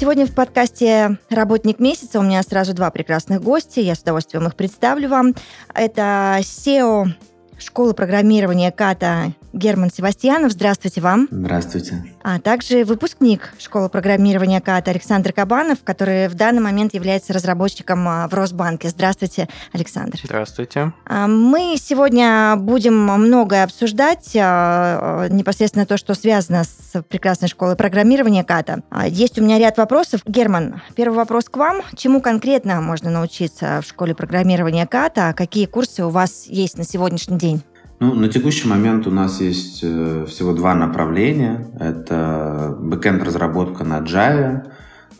Сегодня в подкасте «Работник месяца» у меня сразу два прекрасных гостя. Я с удовольствием их представлю вам. Это SEO школы программирования КАТА Герман Севастьянов. Здравствуйте вам. Здравствуйте. А также выпускник школы программирования КАТА Александр Кабанов, который в данный момент является разработчиком а, в Росбанке. Здравствуйте, Александр. Здравствуйте. А, Мы сегодня будем многое обсуждать, а, непосредственно то, что связано с прекрасной школой программирования КАТА. Есть у меня ряд вопросов. Герман, первый вопрос к вам. Чему конкретно можно научиться в школе программирования КАТА? Какие курсы у вас есть на сегодняшний день? Ну, на текущий момент у нас есть э, всего два направления. Это бэкэнд-разработка на Java,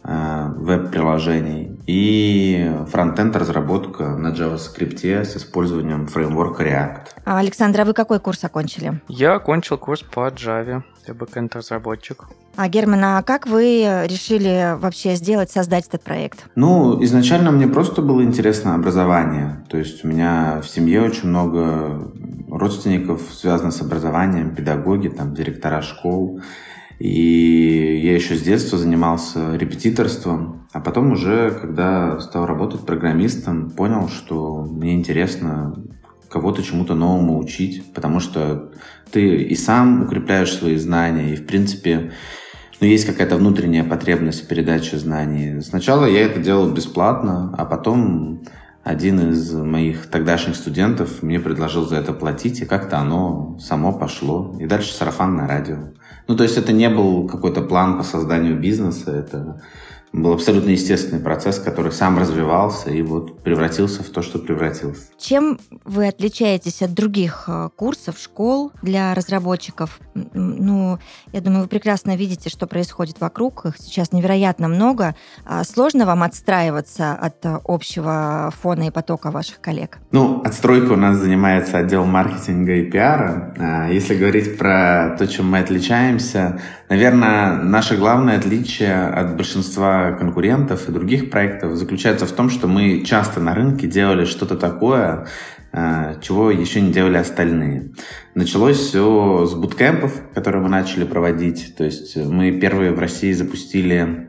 э, веб-приложений, и фронтенд разработка на JavaScript с использованием фреймворка React. А, Александр, а вы какой курс окончили? Я окончил курс по Java. Я бэкэнд-разработчик. А, Герман, а как вы решили вообще сделать, создать этот проект? Ну, изначально мне просто было интересно образование. То есть у меня в семье очень много родственников связано с образованием, педагоги, там, директора школ. И я еще с детства занимался репетиторством, а потом уже, когда стал работать программистом, понял, что мне интересно кого-то чему-то новому учить, потому что ты и сам укрепляешь свои знания, и, в принципе, ну, есть какая-то внутренняя потребность в передаче знаний. Сначала я это делал бесплатно, а потом один из моих тогдашних студентов мне предложил за это платить, и как-то оно само пошло. И дальше сарафанное радио. Ну, то есть это не был какой-то план по созданию бизнеса, это был абсолютно естественный процесс, который сам развивался и вот превратился в то, что превратился. Чем вы отличаетесь от других э, курсов, школ для разработчиков? Ну, я думаю, вы прекрасно видите, что происходит вокруг. Их сейчас невероятно много. А Сложно вам отстраиваться от э, общего фона и потока ваших коллег? Ну, отстройка у нас занимается отдел маркетинга и пиара. А, Если говорить про то, чем мы отличаемся, наверное, наше главное отличие от большинства конкурентов и других проектов заключается в том, что мы часто на рынке делали что-то такое, а, чего еще не делали остальные. Началось все с буткемпов, которые мы начали проводить. То есть мы первые в России запустили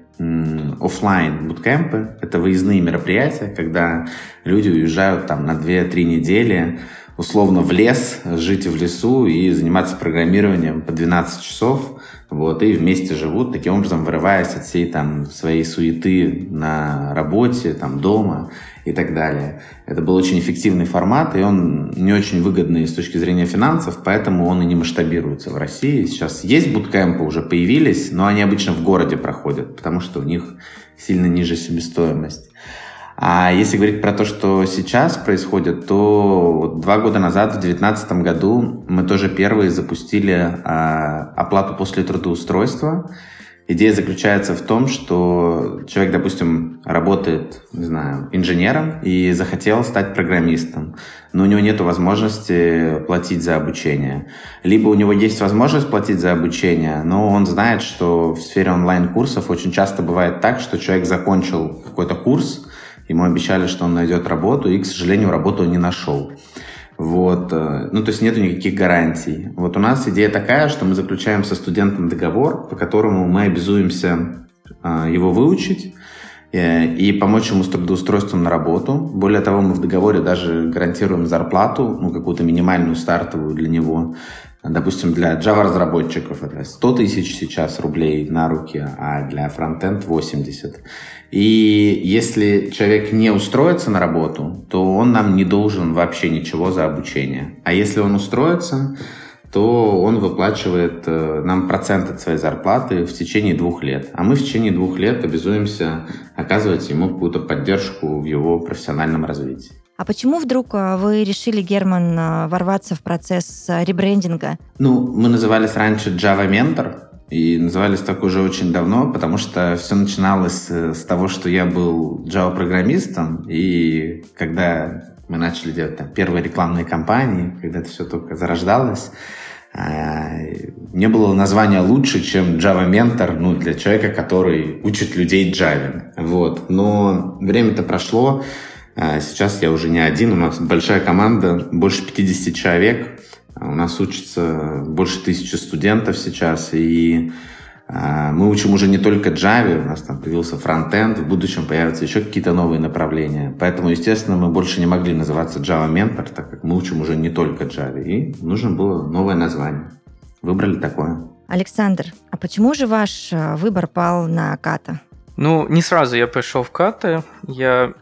офлайн буткемпы. Это выездные мероприятия, когда люди уезжают там на 2-3 недели условно в лес, жить в лесу и заниматься программированием по 12 часов. Вот, и вместе живут, таким образом вырываясь от всей там своей суеты на работе, там дома и так далее. Это был очень эффективный формат, и он не очень выгодный с точки зрения финансов, поэтому он и не масштабируется в России. Сейчас есть буткемпы, уже появились, но они обычно в городе проходят, потому что у них сильно ниже себестоимость. А если говорить про то, что сейчас происходит, то два года назад, в 2019 году, мы тоже первые запустили а, оплату после трудоустройства. Идея заключается в том, что человек, допустим, работает, не знаю, инженером и захотел стать программистом, но у него нет возможности платить за обучение. Либо у него есть возможность платить за обучение, но он знает, что в сфере онлайн-курсов очень часто бывает так, что человек закончил какой-то курс, Ему обещали, что он найдет работу, и, к сожалению, работу он не нашел. Вот. э, Ну, то есть нету никаких гарантий. Вот у нас идея такая, что мы заключаем со студентом договор, по которому мы обязуемся э, его выучить э, и помочь ему с трудоустройством на работу. Более того, мы в договоре даже гарантируем зарплату, ну, какую-то минимальную стартовую для него. Допустим, для Java-разработчиков это 100 тысяч сейчас рублей на руки, а для фронтенд 80. И если человек не устроится на работу, то он нам не должен вообще ничего за обучение. А если он устроится, то он выплачивает э, нам процент от своей зарплаты в течение двух лет. А мы в течение двух лет обязуемся оказывать ему какую-то поддержку в его профессиональном развитии. А почему вдруг э, вы решили, Герман, э, ворваться в процесс э, ребрендинга? Ну, мы назывались раньше Java Mentor, И назывались так уже очень давно, потому что все начиналось с того, что я был Java-программистом, и когда мы начали делать там, первые рекламные кампании, когда это все только зарождалось, а, не было названия лучше, чем Java Mentor, ну, для человека, который учит людей Java. Вот. Но время-то прошло, сейчас я уже не один, у нас большая команда, больше 50 человек, у нас учится больше тысячи студентов сейчас, и а, мы учим уже не только Java, у нас там появился фронтенд, в будущем появятся еще какие-то новые направления. Поэтому, естественно, мы больше не могли называться Java Mentor, так как мы учим уже не только Java, и нужно было новое название. Выбрали такое. Александр, а почему же ваш э, выбор пал на ката? Ну, не сразу я пришел в каты. Я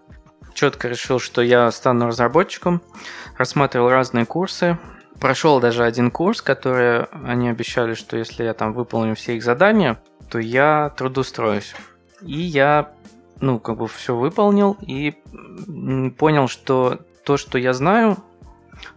четко решил, что я стану разработчиком. Рассматривал разные курсы прошел даже один курс, который они обещали, что если я там выполню все их задания, то я трудоустроюсь. И я, ну, как бы все выполнил и понял, что то, что я знаю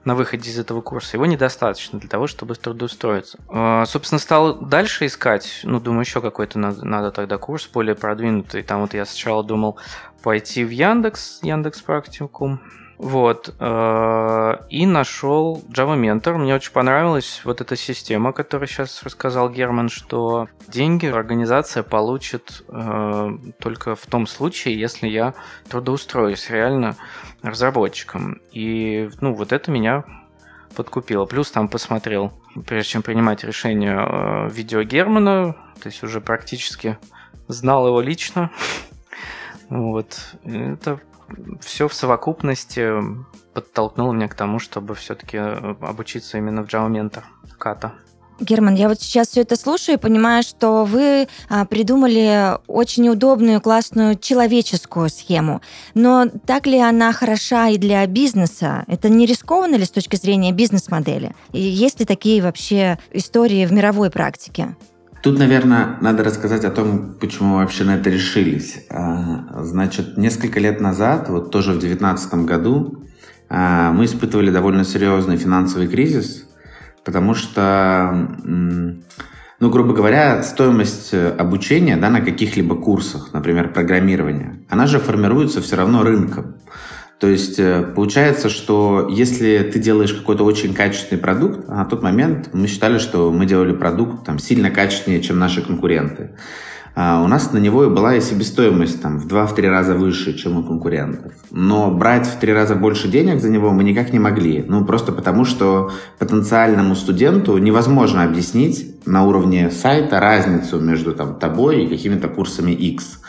на выходе из этого курса, его недостаточно для того, чтобы трудоустроиться. А, собственно, стал дальше искать, ну, думаю, еще какой-то надо, надо тогда курс более продвинутый. Там вот я сначала думал пойти в Яндекс, Яндекс Практикум, вот. Э, и нашел Java Mentor. Мне очень понравилась вот эта система, которую сейчас рассказал Герман, что деньги организация получит э, только в том случае, если я трудоустроюсь реально разработчиком. И ну, вот это меня подкупило. Плюс там посмотрел, прежде чем принимать решение, э, видео Германа, то есть уже практически знал его лично. Вот. Это все в совокупности подтолкнуло меня к тому, чтобы все-таки э, обучиться именно в Mentor, ката. Герман, я вот сейчас все это слушаю и понимаю, что вы а, придумали очень удобную, классную человеческую схему. Но так ли она хороша и для бизнеса? Это не рискованно ли с точки зрения бизнес-модели? И есть ли такие вообще истории в мировой практике? Тут, наверное, надо рассказать о том, почему вообще на это решились. А, значит, несколько лет назад, вот тоже в 2019 году, а, мы испытывали довольно серьезный финансовый кризис, потому что, ну, грубо говоря, стоимость обучения да, на каких-либо курсах, например, программирования, она же формируется все равно рынком. То есть э, получается, что если ты делаешь какой-то очень качественный продукт, а на тот момент мы считали, что мы делали продукт там, сильно качественнее, чем наши конкуренты. А у нас на него и была и себестоимость там, в 2-3 раза выше, чем у конкурентов. Но брать в 3 раза больше денег за него мы никак не могли. Ну, просто потому, что потенциальному студенту невозможно объяснить на уровне сайта разницу между там, тобой и какими-то курсами X.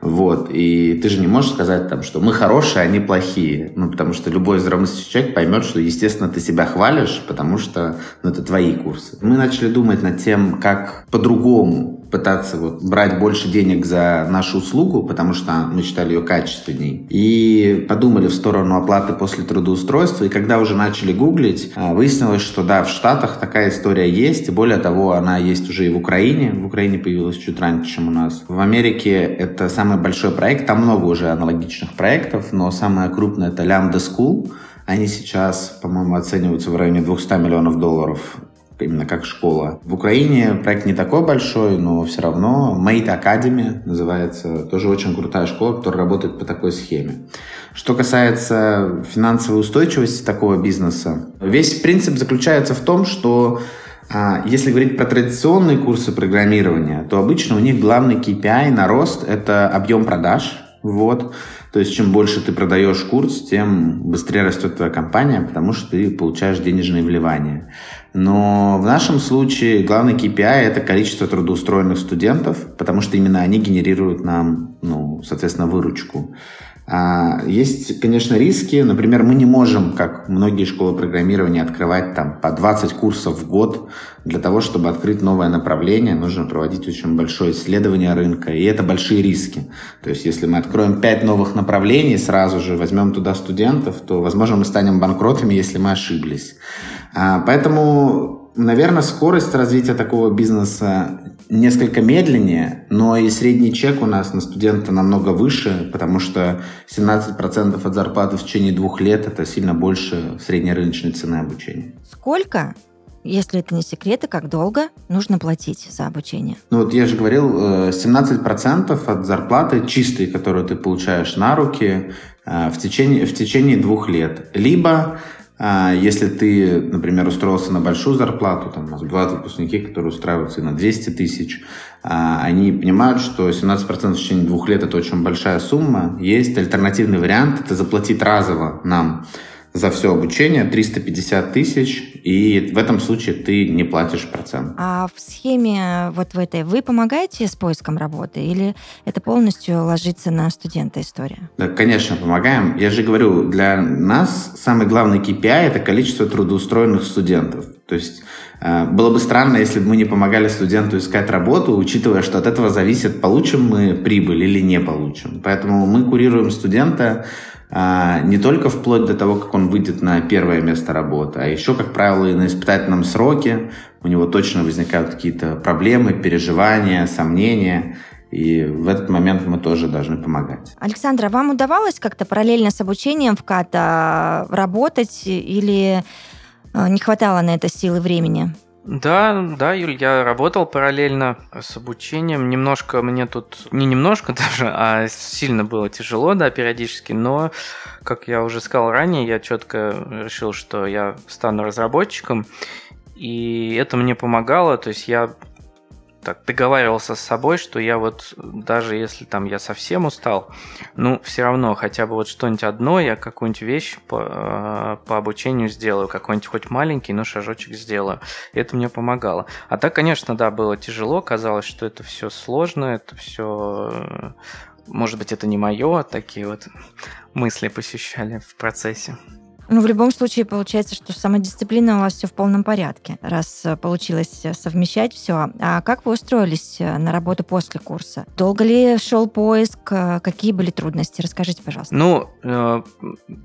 Вот. И ты же не можешь сказать, там, что мы хорошие, а они плохие. Ну, потому что любой здравомыслящий человек поймет, что, естественно, ты себя хвалишь, потому что ну, это твои курсы. Мы начали думать над тем, как по-другому пытаться вот брать больше денег за нашу услугу, потому что мы считали ее качественней. И подумали в сторону оплаты после трудоустройства. И когда уже начали гуглить, а, выяснилось, что да, в Штатах такая история есть. И более того, она есть уже и в Украине. В Украине появилась чуть раньше, чем у нас. В Америке это самый большой проект. Там много уже аналогичных проектов, но самое крупное это Lambda School. Они сейчас, по-моему, оцениваются в районе 200 миллионов долларов именно как школа. В Украине проект не такой большой, но все равно Mate Academy называется. Тоже очень крутая школа, которая работает по такой схеме. Что касается финансовой устойчивости такого бизнеса, весь принцип заключается в том, что а, если говорить про традиционные курсы программирования, то обычно у них главный KPI на рост – это объем продаж. Вот. То есть, чем больше ты продаешь курс, тем быстрее растет твоя компания, потому что ты получаешь денежные вливания. Но в нашем случае главный KPI – это количество трудоустроенных студентов, потому что именно они генерируют нам, ну, соответственно, выручку. А, есть, конечно, риски. Например, мы не можем, как многие школы программирования, открывать там по 20 курсов в год. Для того, чтобы открыть новое направление, нужно проводить очень большое исследование рынка, и это большие риски. То есть, если мы откроем 5 новых направлений, сразу же возьмем туда студентов, то, возможно, мы станем банкротами, если мы ошиблись. А, поэтому, наверное, скорость развития такого бизнеса несколько медленнее, но и средний чек у нас на студента намного выше, потому что 17% от зарплаты в течение двух лет – это сильно больше средней рыночной цены обучения. Сколько Если это не секрет, и как долго нужно платить за обучение? Ну вот я же говорил, 17% э, от зарплаты чистой, которую ты получаешь на руки э, в течение, в течение двух лет. Либо если ты, например, устроился на большую зарплату, там у нас бывают выпускники, которые устраиваются и на 200 тысяч, они понимают, что 17% в течение двух лет – это очень большая сумма. Есть альтернативный вариант – это заплатить разово нам за все обучение 350 тысяч, и в этом случае ты не платишь процент. А в схеме вот в этой вы помогаете с поиском работы или это полностью ложится на студента история? Да, конечно, помогаем. Я же говорю, для нас самый главный KPI – это количество трудоустроенных студентов. То есть э, было бы странно, если бы мы не помогали студенту искать работу, учитывая, что от этого зависит, получим мы прибыль или не получим. Поэтому мы курируем студента а, не только вплоть до того, как он выйдет на первое место работы, а еще, как правило, и на испытательном сроке у него точно возникают какие-то проблемы, переживания, сомнения. И в этот момент мы тоже должны помогать. Александра, вам удавалось как-то параллельно с обучением в КАТа работать или а, не хватало на это силы времени? Да, да, Юль, я работал параллельно с обучением. Немножко мне тут, не немножко даже, а сильно было тяжело, да, периодически, но, как я уже сказал ранее, я четко решил, что я стану разработчиком, и это мне помогало, то есть я так договаривался с собой, что я вот даже если там я совсем устал, ну все равно хотя бы вот что-нибудь одно, я какую-нибудь вещь по, э, по обучению сделаю, какой-нибудь хоть маленький, но шажочек сделаю. И это мне помогало. А так, конечно, да, было тяжело, казалось, что это все сложно, это все, э, может быть, это не мое, такие вот мысли посещали в процессе. Ну, в любом случае, получается, что самодисциплина у вас все в полном порядке, раз э, получилось э, совмещать все. А как вы устроились э, на работу после курса? Долго ли шел поиск? Какие были трудности? Расскажите, пожалуйста. Ну,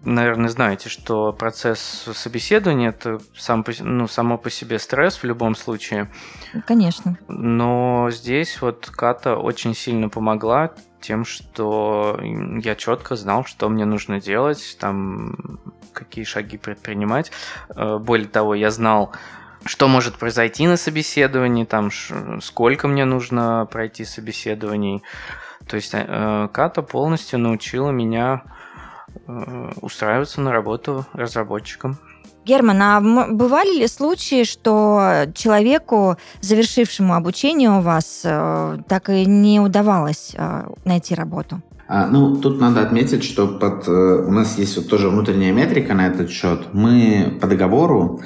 наверное, знаете, что процесс собеседования это сам, ну, само по себе стресс в любом случае. Конечно. Но здесь вот Ката очень сильно помогла тем, что я четко знал, что мне нужно делать, там какие шаги предпринимать. Э, более того, я знал, что может произойти на собеседовании, там сколько мне нужно пройти собеседований. То есть э, Ката полностью научила меня э, устраиваться на работу разработчиком. Герман, а бывали ли случаи, что человеку, завершившему обучение у вас, так и не удавалось найти работу? А, ну, тут надо отметить, что под, э, у нас есть вот тоже внутренняя метрика на этот счет. Мы по договору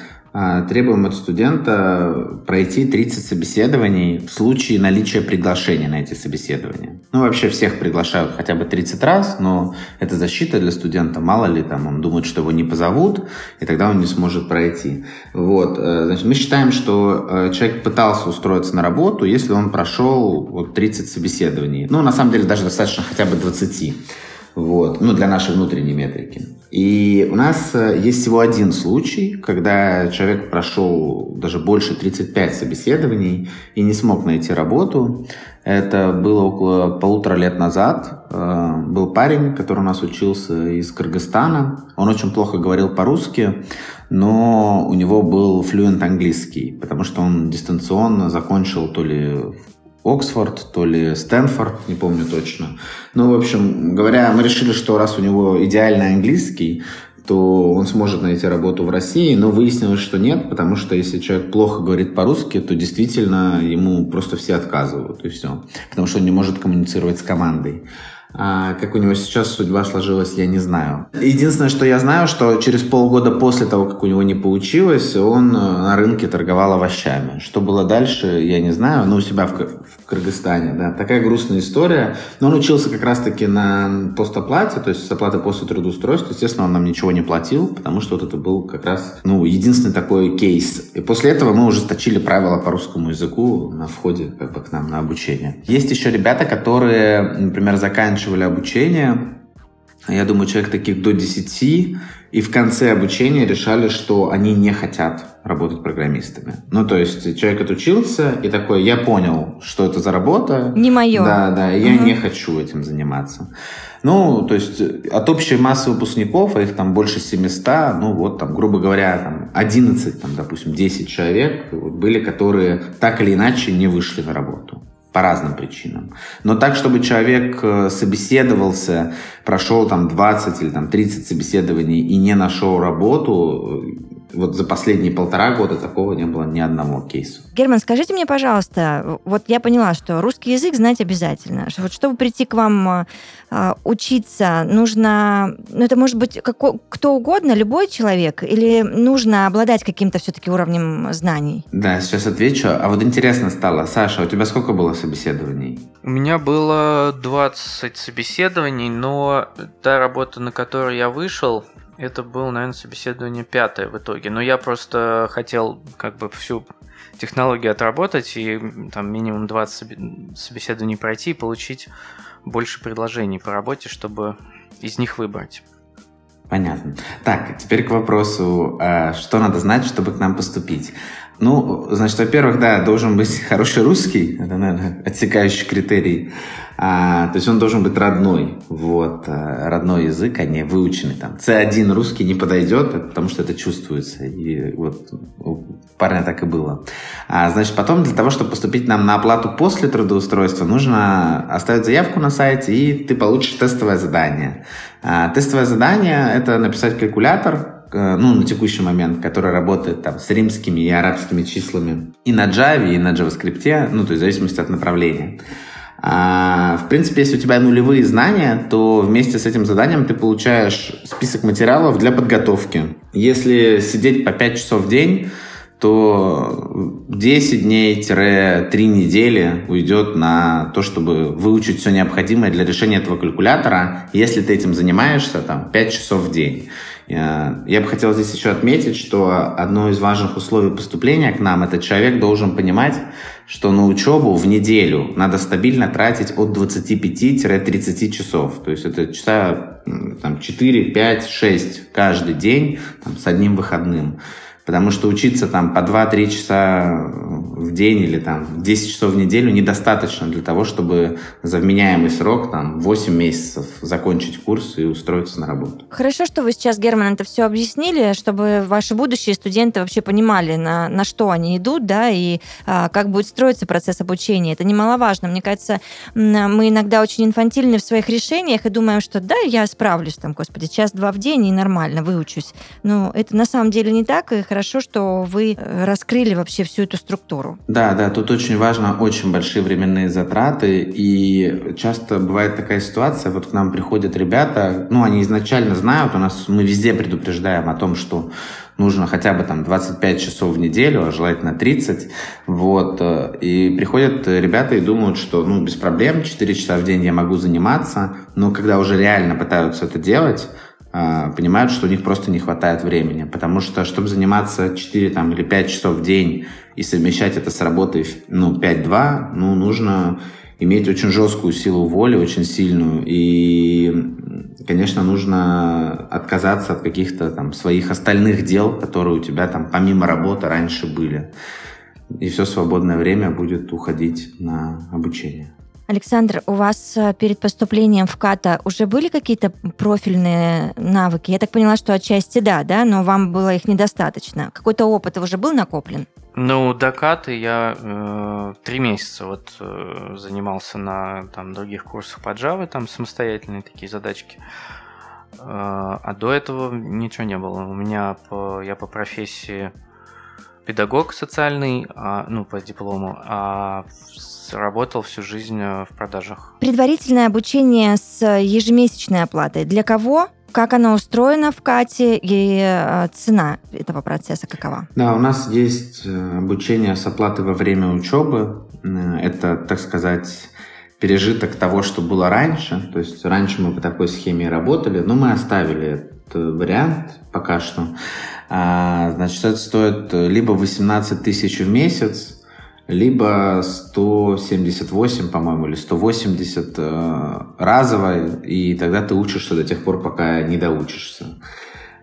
требуем от студента пройти 30 собеседований в случае наличия приглашения на эти собеседования. Ну, вообще всех приглашают хотя бы 30 раз, но это защита для студента. Мало ли, там, он думает, что его не позовут, и тогда он не сможет пройти. Вот, э, значит, мы считаем, что э, человек пытался устроиться на работу, если он прошел вот 30 собеседований. Ну, на самом деле, даже достаточно хотя бы 20. Вот, ну, для нашей внутренней метрики. И у нас э, есть всего один случай, когда человек прошел даже больше 35 собеседований и не смог найти работу. Это было около полутора лет назад. Э, был парень, который у нас учился из Кыргызстана. Он очень плохо говорил по-русски, но у него был флюент английский, потому что он дистанционно закончил то ли Оксфорд, то ли Стэнфорд, не помню точно. Ну, в общем говоря, мы решили, что раз у него идеальный английский, то он сможет найти работу в России, но выяснилось, что нет, потому что если человек плохо говорит по-русски, то действительно ему просто все отказывают, и все. Потому что он не может коммуницировать с командой. А как у него сейчас судьба сложилась, я не знаю. Единственное, что я знаю, что через полгода после того, как у него не получилось, он э, на рынке торговал овощами. Что было дальше, я не знаю. Но у себя в, в Кыргызстане, да. Такая грустная история. Но он учился как раз-таки на постоплате, то есть с оплаты после трудоустройства. Естественно, он нам ничего не платил, потому что вот это был как раз, ну, единственный такой кейс. И после этого мы ужесточили правила по русскому языку на входе как бы к нам на обучение. Есть еще ребята, которые, например, заканчивают заканчивали обучение, я думаю, человек таких до 10, и в конце обучения решали, что они не хотят работать программистами. Ну, то есть человек отучился и такой, я понял, что это за работа. Не мое. Да, да, я угу. не хочу этим заниматься. Ну, то есть от общей массы выпускников, а их там больше 700, ну вот там, грубо говоря, там 11, там, допустим, 10 человек были, которые так или иначе не вышли на работу по разным причинам. Но так, чтобы человек э, собеседовался, прошел там 20 или там 30 собеседований и не нашел работу, вот за последние полтора года такого не было ни одного кейса. Герман, скажите мне, пожалуйста, вот я поняла, что русский язык знать обязательно. Вот чтобы прийти к вам э, учиться, нужно, ну это может быть какой, кто угодно, любой человек, или нужно обладать каким-то все-таки уровнем знаний? Да, сейчас отвечу. А вот интересно стало, Саша, у тебя сколько было собеседований? У меня было 20 собеседований, но та работа, на которую я вышел, это было, наверное, собеседование пятое в итоге. Но я просто хотел как бы всю технологию отработать и там минимум 20 собеседований пройти и получить больше предложений по работе, чтобы из них выбрать. Понятно. Так, теперь к вопросу, а, что надо знать, чтобы к нам поступить. Ну, значит, во-первых, да, должен быть хороший русский, это, наверное, отсекающий критерий. А, то есть он должен быть родной, вот, а, родной язык, а не выученный там. C1 русский не подойдет, потому что это чувствуется. И вот у парня так и было. А, значит, потом для того, чтобы поступить нам на оплату после трудоустройства, нужно оставить заявку на сайте, и ты получишь тестовое задание. А, тестовое задание – это написать калькулятор, ну, на текущий момент, который работает там с римскими и арабскими числами и на Java, и на JavaScript, ну, то есть в зависимости от направления. А, в принципе, если у тебя нулевые знания, то вместе с этим заданием ты получаешь список материалов для подготовки. Если сидеть по 5 часов в день, то 10 дней-3 недели уйдет на то, чтобы выучить все необходимое для решения этого калькулятора, если ты этим занимаешься там, 5 часов в день. Я, я бы хотел здесь еще отметить, что одно из важных условий поступления к нам – это человек должен понимать, что на учебу в неделю надо стабильно тратить от 25-30 часов. То есть это часа там, 4, 5, 6 каждый день там, с одним выходным. Потому что учиться там по 2-3 часа в день или там 10 часов в неделю недостаточно для того, чтобы за вменяемый срок, там 8 месяцев, закончить курс и устроиться на работу. Хорошо, что вы сейчас, Герман, это все объяснили, чтобы ваши будущие студенты вообще понимали, на, на что они идут, да, и а, как будет строиться процесс обучения. Это немаловажно. Мне кажется, мы иногда очень инфантильны в своих решениях и думаем, что да, я справлюсь, там, господи, час-два в день и нормально выучусь. Но это на самом деле не так, и хорошо хорошо, что вы э, раскрыли вообще всю эту структуру. Да, да, тут очень важно, очень большие временные затраты, и часто бывает такая ситуация, вот к нам приходят ребята, ну, они изначально знают, у нас мы везде предупреждаем о том, что нужно хотя бы там 25 часов в неделю, а желательно 30, вот, э, и приходят ребята и думают, что, ну, без проблем, 4 часа в день я могу заниматься, но когда уже реально пытаются это делать, понимают, что у них просто не хватает времени. Потому что, чтобы заниматься 4 там, или 5 часов в день и совмещать это с работой ну, 5-2, ну, нужно иметь очень жесткую силу воли, очень сильную. И, конечно, нужно отказаться от каких-то там своих остальных дел, которые у тебя там помимо работы раньше были. И все свободное время будет уходить на обучение. Александр, у вас э, перед поступлением в КАТА уже были какие-то профильные навыки? Я так поняла, что отчасти да, да, но вам было их недостаточно. Какой-то опыт уже был накоплен? Ну, до КАТы я э, три месяца вот э, занимался на там, других курсах по Java, там самостоятельные такие задачки. Э, а до этого ничего не было. У меня по, я по профессии педагог социальный, а, ну, по диплому, а работал всю жизнь э, в продажах. Предварительное обучение с ежемесячной оплатой. Для кого? Как оно устроено в КАТе и э, цена этого процесса какова? Да, у нас есть э, обучение с оплатой во время учебы. Это, так сказать, пережиток того, что было раньше. То есть раньше мы по такой схеме работали, но мы оставили этот вариант пока что. А, значит, это стоит либо 18 тысяч в месяц, либо 178, по-моему, или 180 э, разово, и тогда ты учишься до тех пор, пока не доучишься.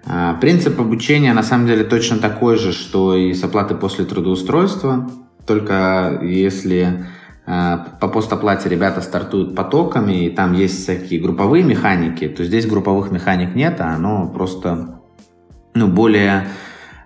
А, принцип обучения на самом деле точно такой же, что и с оплаты после трудоустройства, только если э, по постоплате ребята стартуют потоками, и там есть всякие групповые механики, то здесь групповых механик нет, а оно просто ну, более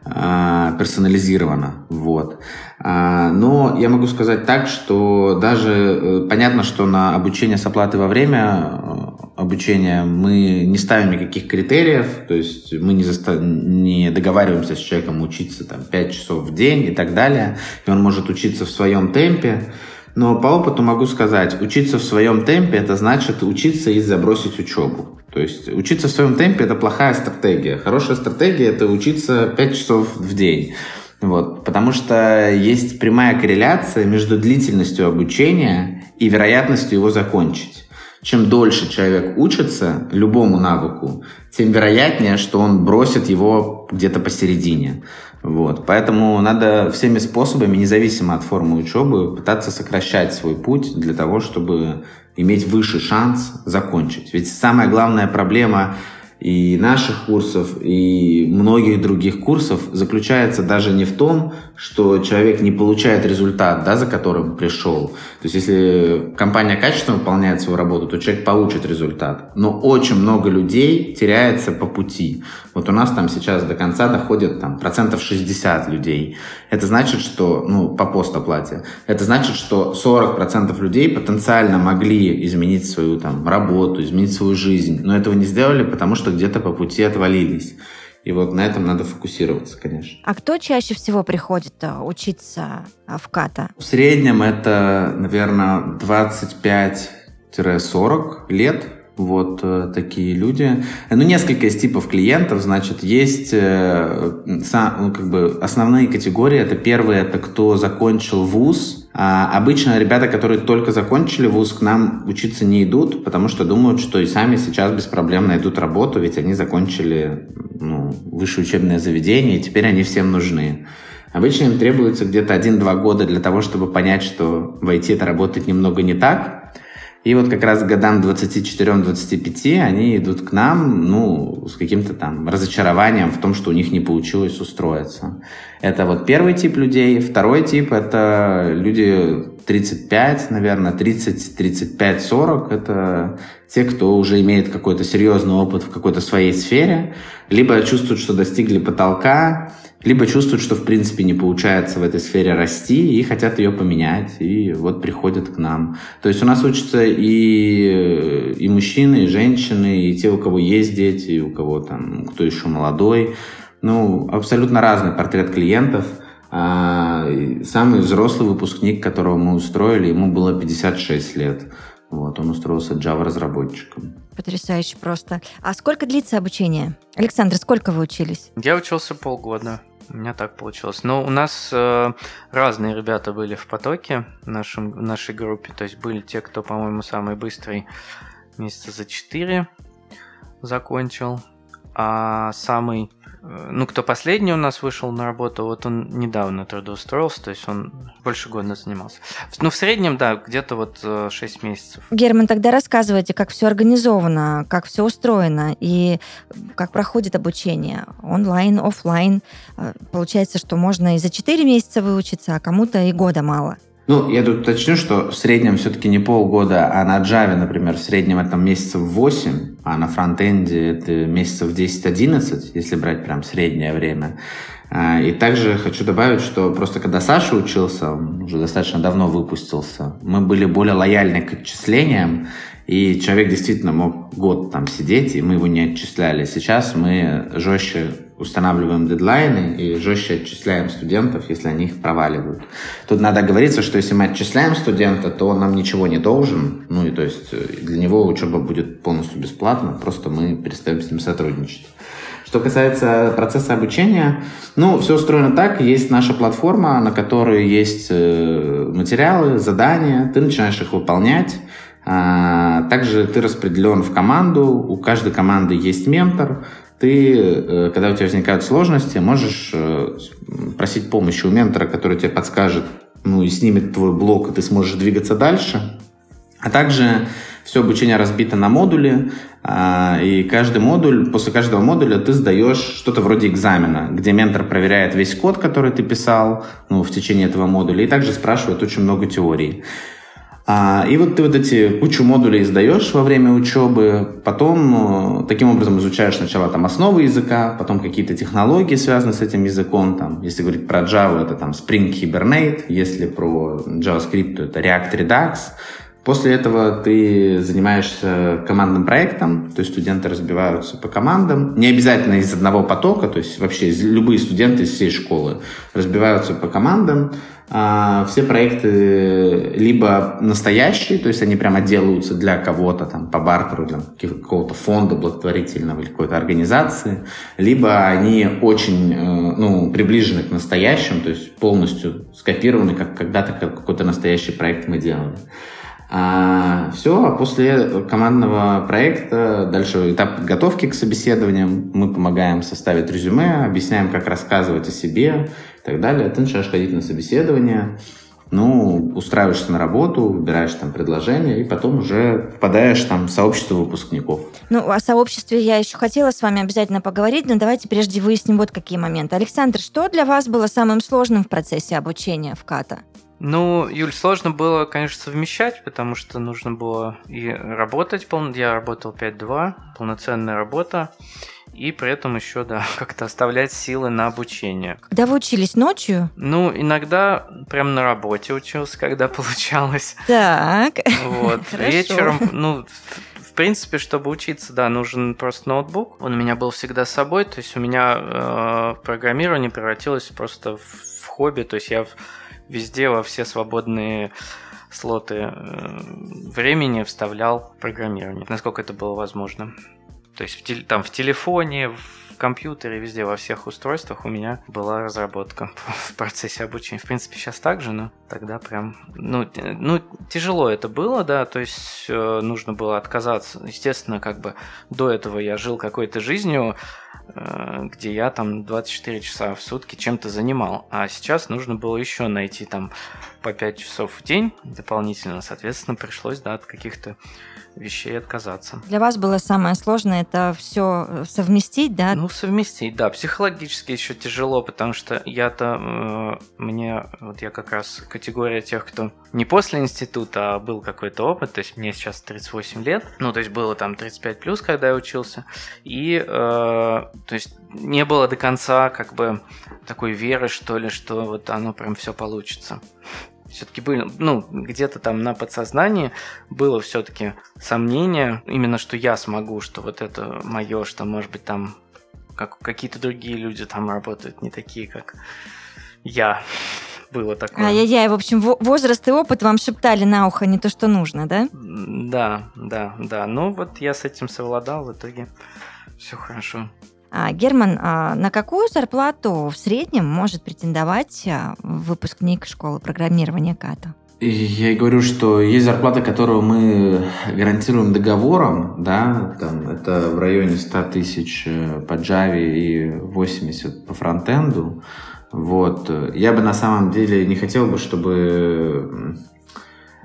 персонализировано. Вот. А, но я могу сказать так, что даже э, понятно, что на обучение с оплатой во время э, обучения мы не ставим никаких критериев, то есть мы не, заста... не договариваемся с человеком учиться там, 5 часов в день и так далее, и он может учиться в своем темпе. Но по опыту могу сказать, учиться в своем темпе, это значит учиться и забросить учебу. То есть учиться в своем темпе – это плохая стратегия. Хорошая стратегия – это учиться 5 часов в день. Вот, потому что есть прямая корреляция между длительностью обучения и вероятностью его закончить. Чем дольше человек учится любому навыку, тем вероятнее, что он бросит его где-то посередине. Вот. Поэтому надо всеми способами, независимо от формы учебы, пытаться сокращать свой путь для того, чтобы иметь выше шанс закончить. Ведь самая главная проблема и наших курсов, и многих других курсов заключается даже не в том, что человек не получает результат, да, за которым пришел. То есть, если компания качественно выполняет свою работу, то человек получит результат. Но очень много людей теряется по пути. Вот у нас там сейчас до конца доходит там, процентов 60 людей. Это значит, что, ну, по постоплате, это значит, что 40% людей потенциально могли изменить свою там работу, изменить свою жизнь, но этого не сделали, потому что где-то по пути отвалились. И вот на этом надо фокусироваться, конечно. А кто чаще всего приходит э, учиться э, в КАТА? В среднем это, наверное, 25-40 лет вот э, такие люди. Ну, несколько из типов клиентов, значит, есть э, сам, ну, как бы основные категории. Это первые, это кто закончил вуз. А обычно ребята, которые только закончили вуз, к нам учиться не идут, потому что думают, что и сами сейчас без проблем найдут работу, ведь они закончили ну, высшее учебное заведение, и теперь они всем нужны. Обычно им требуется где-то 1-2 года для того, чтобы понять, что в IT это работает немного не так, и вот как раз к годам 24-25 они идут к нам, ну, с каким-то там разочарованием в том, что у них не получилось устроиться. Это вот первый тип людей. Второй тип — это люди 35, наверное, 30, 35, 40. Это те, кто уже имеет какой-то серьезный опыт в какой-то своей сфере, либо чувствуют, что достигли потолка, либо чувствуют, что в принципе не получается в этой сфере расти и хотят ее поменять, и вот приходят к нам. То есть у нас учатся и, и мужчины, и женщины, и те, у кого есть дети, и у кого там, кто еще молодой. Ну, абсолютно разный портрет клиентов. А, самый взрослый выпускник, которого мы устроили, ему было 56 лет. Вот, он устроился Java-разработчиком. Потрясающе просто. А сколько длится обучение? Александр, сколько вы учились? Я учился полгода. У меня так получилось. Но у нас э, разные ребята были в потоке в, нашем, в нашей группе. То есть были те, кто, по-моему, самый быстрый месяца за 4 закончил. А самый ну, кто последний у нас вышел на работу, вот он недавно трудоустроился, то есть он больше года занимался. Ну, в среднем, да, где-то вот 6 э, месяцев. Герман, тогда рассказывайте, как все организовано, как все устроено и как проходит обучение онлайн, офлайн. Э, получается, что можно и за 4 месяца выучиться, а кому-то и года мало. Ну, я тут уточню, что в среднем все-таки не полгода, а на Java, например, в среднем это месяцев 8, а на фронтенде это месяцев 10-11, если брать прям среднее время. А, и также хочу добавить, что просто когда Саша учился, он уже достаточно давно выпустился, мы были более лояльны к отчислениям, и человек действительно мог год там сидеть, и мы его не отчисляли. Сейчас мы жестче устанавливаем дедлайны и жестче отчисляем студентов, если они их проваливают. Тут надо говориться, что если мы отчисляем студента, то он нам ничего не должен, ну и то есть э, для него учеба будет полностью бесплатна, просто мы перестаем с ним сотрудничать. Что касается процесса обучения, ну, все устроено так. Есть наша платформа, на которой есть э, материалы, задания. Ты начинаешь их выполнять. А, также ты распределен в команду. У каждой команды есть ментор ты, э, когда у тебя возникают сложности, можешь э, просить помощи у ментора, который тебе подскажет, ну и снимет твой блок, и ты сможешь двигаться дальше. А также все обучение разбито на модули, а, и каждый модуль, после каждого модуля ты сдаешь что-то вроде экзамена, где ментор проверяет весь код, который ты писал ну, в течение этого модуля, и также спрашивает очень много теорий. А, и вот ты вот эти кучу модулей издаешь во время учебы, потом э, таким образом изучаешь сначала там основы языка, потом какие-то технологии, связанные с этим языком. Там, если говорить про Java, это там Spring Hibernate, если про JavaScript, то это React Redux. После этого ты занимаешься командным проектом, то есть студенты разбиваются по командам. Не обязательно из одного потока, то есть вообще любые студенты из всей школы разбиваются по командам. А, все проекты либо настоящие, то есть они прямо делаются для кого-то, там, по бартеру, для какого-то фонда благотворительного или какой-то организации, либо они очень э, ну, приближены к настоящему, то есть полностью скопированы, как когда-то какой-то настоящий проект мы делали. А, все, а после командного проекта дальше этап подготовки к собеседованиям. Мы помогаем составить резюме, объясняем, как рассказывать о себе и так далее. Ты начинаешь ходить на собеседование, ну, устраиваешься на работу, выбираешь там предложение, и потом уже попадаешь там в сообщество выпускников. Ну, о сообществе я еще хотела с вами обязательно поговорить, но давайте прежде выясним вот какие моменты. Александр, что для вас было самым сложным в процессе обучения в КАТА? Ну, Юль, сложно было, конечно, совмещать, потому что нужно было и работать, я работал 5-2, полноценная работа, и при этом еще, да, как-то оставлять силы на обучение. Когда вы учились ночью? Ну, иногда прям на работе учился, когда получалось. Так. Вот. Вечером, ну, в принципе, чтобы учиться, да, нужен просто ноутбук. Он у меня был всегда с собой, то есть у меня э, программирование превратилось просто в, в хобби, то есть я везде во все свободные слоты э, времени вставлял программирование, насколько это было возможно. То есть в, там в телефоне, в компьютере, везде, во всех устройствах у меня была разработка в процессе обучения. В принципе, сейчас так же, но тогда прям, ну, ну тяжело это было, да, то есть э, нужно было отказаться. Естественно, как бы до этого я жил какой-то жизнью, Э, где я там 24 часа в сутки чем-то занимал. А сейчас нужно было еще найти там по 5 часов в день дополнительно. Соответственно, пришлось, да, от каких-то вещей отказаться. Для вас было самое сложное это все э, совместить, да? Ну, совместить, да. Психологически еще тяжело, потому что я-то, э, мне, вот я как раз категория тех, кто не после института, а был какой-то опыт, то есть мне сейчас 38 лет, ну, то есть было там 35 плюс, когда я учился, и, э, то есть не было до конца как бы такой веры, что ли, что вот оно прям все получится все-таки были, ну, где-то там на подсознании было все-таки сомнение, именно что я смогу, что вот это мое, что, может быть, там как какие-то другие люди там работают, не такие, как я. Было такое. Ай-яй-яй, в общем, возраст и опыт вам шептали на ухо не то, что нужно, да? Да, да, да. Ну вот я с этим совладал, в итоге все хорошо. А, Герман, а на какую зарплату в среднем может претендовать а, выпускник школы программирования КАТа? Я говорю, что есть зарплата, которую мы гарантируем договором, да, там это в районе 100 тысяч э, по Java и 80 по фронтенду. Вот. Я бы на самом деле не хотел бы, чтобы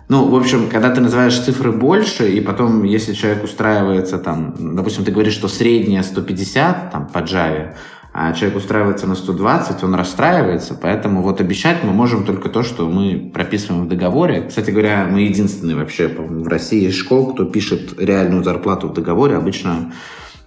ну, в общем, когда ты называешь цифры больше, и потом, если человек устраивается там, допустим, ты говоришь, что средняя 150 там по Java, а человек устраивается на 120, он расстраивается, поэтому вот обещать мы можем только то, что мы прописываем в договоре. Кстати говоря, мы единственные вообще в России из школ, кто пишет реальную зарплату в договоре, обычно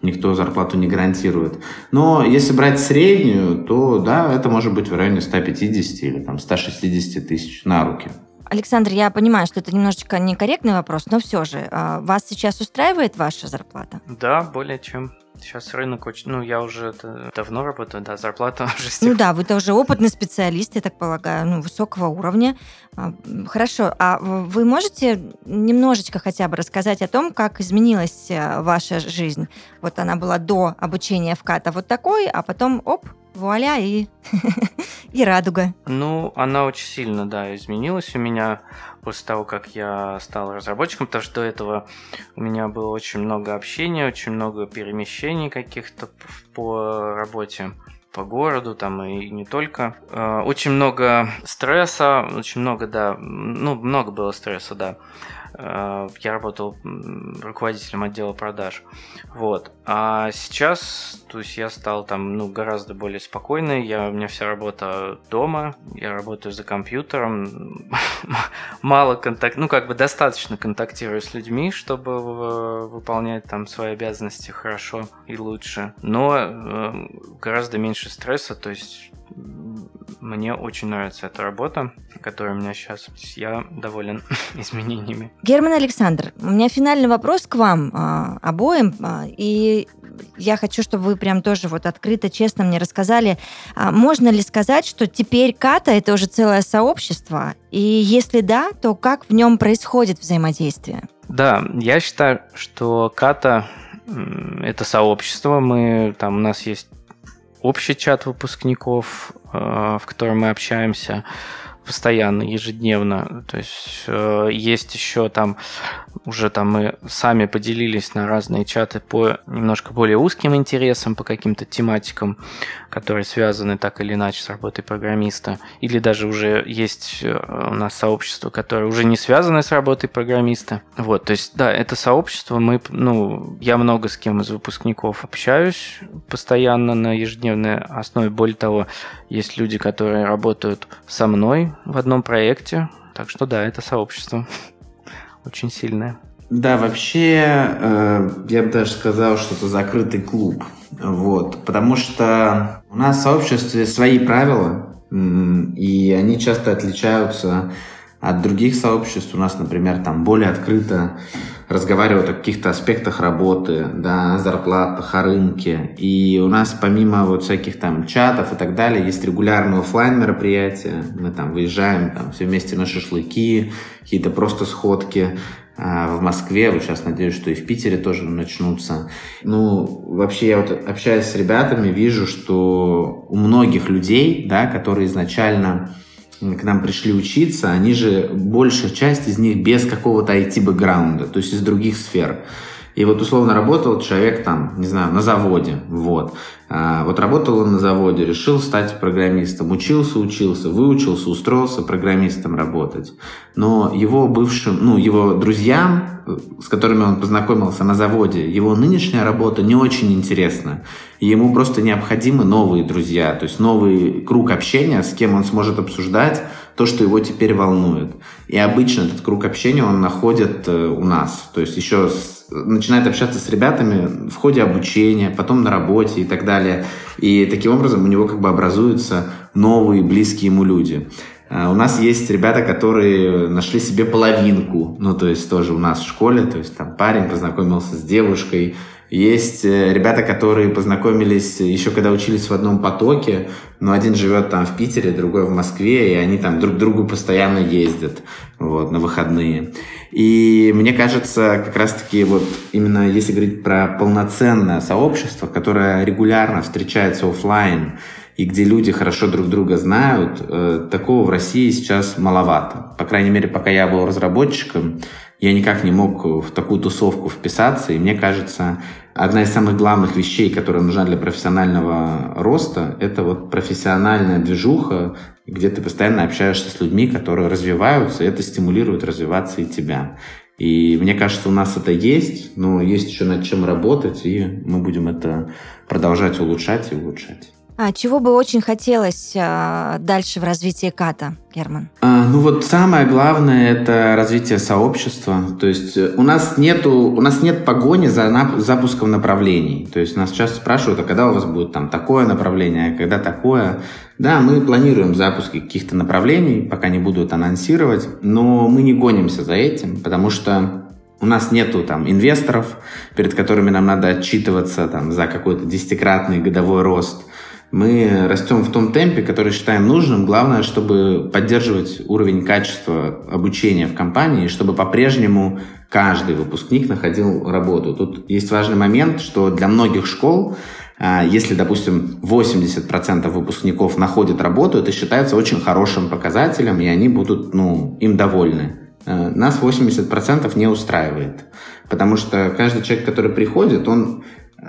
никто зарплату не гарантирует. Но если брать среднюю, то да, это может быть в районе 150 или там 160 тысяч на руки. Александр, я понимаю, что это немножечко некорректный вопрос, но все же, а, вас сейчас устраивает ваша зарплата? Да, более чем. Сейчас рынок очень... Ну, я уже давно работаю, да, зарплата уже... Ну да, вы тоже опытный специалист, я так полагаю, ну, высокого уровня. А, хорошо, а вы можете немножечко хотя бы рассказать о том, как изменилась э, ваша жизнь? Вот она была до обучения в КАТа вот такой, а потом, оп, вуаля, и, и радуга. Ну, она очень сильно, да, изменилась у меня после того, как я стал разработчиком, потому что до этого у меня было очень много общения, очень много перемещений каких-то по работе по городу, там и не только. Э, очень много стресса, очень много, да, ну, много было стресса, да. Э, я работал руководителем отдела продаж. Вот. А сейчас, то есть я стал там, ну, гораздо более спокойный. Я, у меня вся работа дома. Я работаю за компьютером. Мало контакт, ну, как бы достаточно контактирую с людьми, чтобы выполнять там свои обязанности хорошо и лучше. Но э, гораздо меньше стресса, то есть мне очень нравится эта работа, которая у меня сейчас. Я доволен изменениями. Герман Александр, у меня финальный вопрос к вам а, обоим. А, и я хочу, чтобы вы прям тоже вот открыто, честно мне рассказали, а, можно ли сказать, что теперь Ката это уже целое сообщество? И если да, то как в нем происходит взаимодействие? Да, я считаю, что Ката это сообщество. Мы там у нас есть общий чат выпускников, э, в котором мы общаемся постоянно, ежедневно. То есть э, есть еще там, уже там мы сами поделились на разные чаты по немножко более узким интересам, по каким-то тематикам, которые связаны так или иначе с работой программиста. Или даже уже есть э, у нас сообщество, которое уже не связано с работой программиста. Вот, то есть, да, это сообщество, мы, ну, я много с кем из выпускников общаюсь постоянно на ежедневной основе. Более того, есть люди, которые работают со мной в одном проекте. Так что да, это сообщество очень сильное. Да, вообще, э, я бы даже сказал, что это закрытый клуб. Вот, потому что у нас в сообществе свои правила, и они часто отличаются от других сообществ. У нас, например, там более открыто разговаривают о каких-то аспектах работы, да, о зарплатах, о рынке. И у нас помимо вот всяких там чатов и так далее, есть регулярные офлайн мероприятия. Мы там выезжаем там все вместе на шашлыки, какие-то просто сходки а, в Москве, вот сейчас надеюсь, что и в Питере тоже начнутся. Ну, вообще я вот общаюсь с ребятами, вижу, что у многих людей, да, которые изначально к нам пришли учиться, они же, большая часть из них без какого-то IT-бэкграунда, то есть из других сфер. И вот условно работал человек там, не знаю, на заводе, вот. А, вот работал он на заводе, решил стать программистом, учился, учился, выучился, устроился программистом работать. Но его бывшим, ну, его друзьям, с которыми он познакомился на заводе, его нынешняя работа не очень интересна. Ему просто необходимы новые друзья, то есть новый круг общения, с кем он сможет обсуждать то, что его теперь волнует. И обычно этот круг общения он находит э, у нас. То есть еще с, начинает общаться с ребятами в ходе обучения, потом на работе и так далее. И таким образом у него как бы образуются новые близкие ему люди. А у нас есть ребята, которые нашли себе половинку, ну, то есть тоже у нас в школе, то есть там парень познакомился с девушкой, есть э, ребята, которые познакомились еще когда учились в одном потоке, но один живет там в Питере, другой в Москве, и они там друг к другу постоянно ездят вот, на выходные. И мне кажется, как раз-таки вот именно если говорить про полноценное сообщество, которое регулярно встречается офлайн и где люди хорошо друг друга знают, э, такого в России сейчас маловато. По крайней мере, пока я был разработчиком, я никак не мог в такую тусовку вписаться, и мне кажется, одна из самых главных вещей, которая нужна для профессионального роста, это вот профессиональная движуха, где ты постоянно общаешься с людьми, которые развиваются, и это стимулирует развиваться и тебя. И мне кажется, у нас это есть, но есть еще над чем работать, и мы будем это продолжать улучшать и улучшать. А чего бы очень хотелось а, дальше в развитии КАТа, Герман? А, ну вот самое главное это развитие сообщества. То есть э, у нас нету, у нас нет погони за нап- запуском направлений. То есть нас часто спрашивают, а когда у вас будет там такое направление, а когда такое. Да, мы планируем запуски каких-то направлений, пока не буду это анонсировать, но мы не гонимся за этим, потому что у нас нету там инвесторов, перед которыми нам надо отчитываться там за какой-то десятикратный годовой рост. Мы растем в том темпе, который считаем нужным. Главное, чтобы поддерживать уровень качества обучения в компании, чтобы по-прежнему каждый выпускник находил работу. Тут есть важный момент, что для многих школ а, если, допустим, 80% выпускников находят работу, это считается очень хорошим показателем, и они будут ну, им довольны. А, нас 80% не устраивает, потому что каждый человек, который приходит, он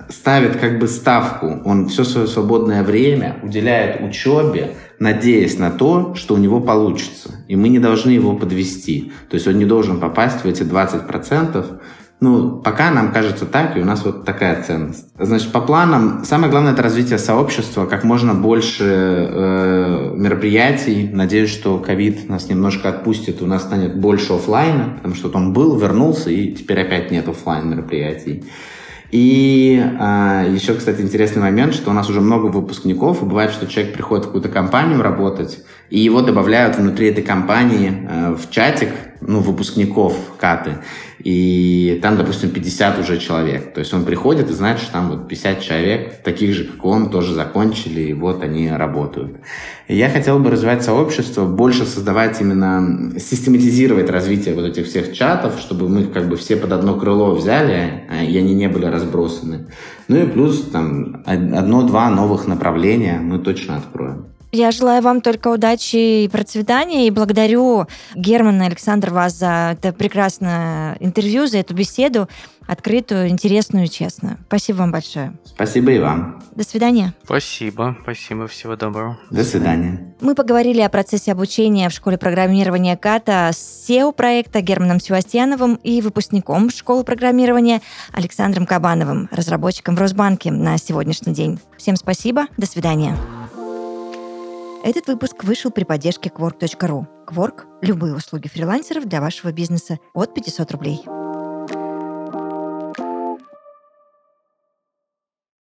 ставит как бы ставку, он все свое свободное время уделяет учебе надеясь на то, что у него получится. И мы не должны его подвести. То есть он не должен попасть в эти 20%, ну, пока нам кажется так, и у нас вот такая ценность. Значит, по планам, самое главное это развитие сообщества, как можно больше э, мероприятий. Надеюсь, что ковид нас немножко отпустит, у нас станет больше офлайна, потому что он был, вернулся, и теперь опять нет офлайн мероприятий. И а, еще, кстати, интересный момент, что у нас уже много выпускников, и бывает, что человек приходит в какую-то компанию работать, и его добавляют внутри этой компании а, в чатик, ну, выпускников Каты и там, допустим, 50 уже человек. То есть он приходит и знает, что там вот 50 человек, таких же, как он, тоже закончили, и вот они работают. И я хотел бы развивать сообщество, больше создавать именно, систематизировать развитие вот этих всех чатов, чтобы мы как бы все под одно крыло взяли, а, и они не были разбросаны. Ну и плюс там одно-два новых направления мы точно откроем. Я желаю вам только удачи и процветания, и благодарю Германа и Александр вас за это прекрасное интервью, за эту беседу, открытую, интересную и честную. Спасибо вам большое. Спасибо и вам. До свидания. Спасибо, спасибо, всего доброго. До свидания. Мы поговорили о процессе обучения в школе программирования КАТа с SEO проекта Германом Севастьяновым и выпускником школы программирования Александром Кабановым, разработчиком в Росбанке на сегодняшний день. Всем спасибо, до свидания. Этот выпуск вышел при поддержке Quark.ru. Quark – любые услуги фрилансеров для вашего бизнеса от 500 рублей.